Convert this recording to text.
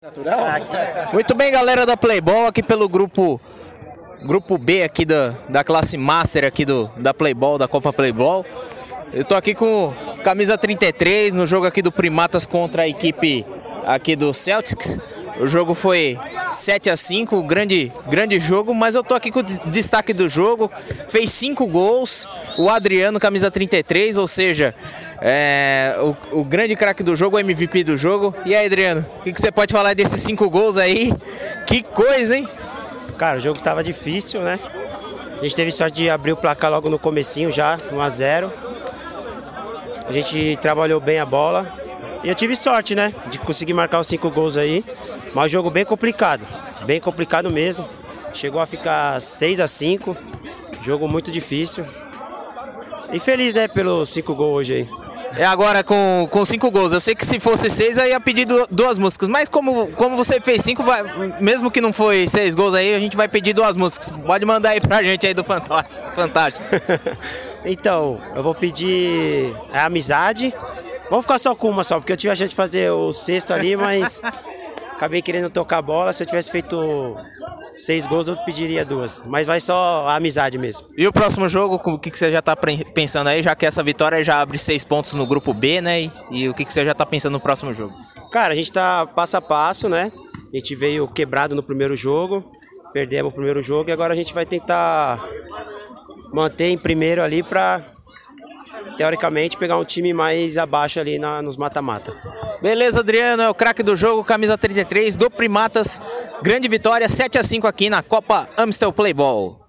Natural? Muito bem, galera da Playball, aqui pelo grupo grupo B aqui da, da classe Master aqui do, da Playball, da Copa Playball. Eu tô aqui com camisa 33 no jogo aqui do Primatas contra a equipe aqui do Celtics. O jogo foi 7 a 5 grande, grande jogo, mas eu tô aqui com o destaque do jogo. Fez 5 gols, o Adriano, camisa 33, ou seja, é, o, o, grande craque do jogo, o MVP do jogo. E aí, Adriano, o que, que você pode falar desses 5 gols aí? Que coisa, hein? Cara, o jogo tava difícil, né? A gente teve sorte de abrir o placar logo no comecinho já, 1 a 0 A gente trabalhou bem a bola. E eu tive sorte, né? De conseguir marcar os 5 gols aí. Mas jogo bem complicado, bem complicado mesmo. Chegou a ficar 6 a 5 jogo muito difícil. E feliz, né, pelos 5 gols hoje aí. É agora com, com cinco gols. Eu sei que se fosse seis, aí ia pedir duas músicas. Mas como, como você fez cinco, vai, mesmo que não foi seis gols aí, a gente vai pedir duas músicas. Pode mandar aí pra gente aí do Fantástico. Fantástico. então, eu vou pedir a amizade. Vamos ficar só com uma só, porque eu tive a chance de fazer o sexto ali, mas acabei querendo tocar a bola. Se eu tivesse feito seis gols, eu pediria duas. Mas vai só a amizade mesmo. E o próximo jogo, o que, que você já está pensando aí? Já que essa vitória já abre seis pontos no grupo B, né? E, e o que, que você já está pensando no próximo jogo? Cara, a gente está passo a passo, né? A gente veio quebrado no primeiro jogo, perdemos o primeiro jogo e agora a gente vai tentar manter em primeiro ali para teoricamente pegar um time mais abaixo ali na, nos mata-mata. Beleza, Adriano, é o craque do jogo, camisa 33 do Primatas. Grande vitória, 7 a 5 aqui na Copa Amstel Playball.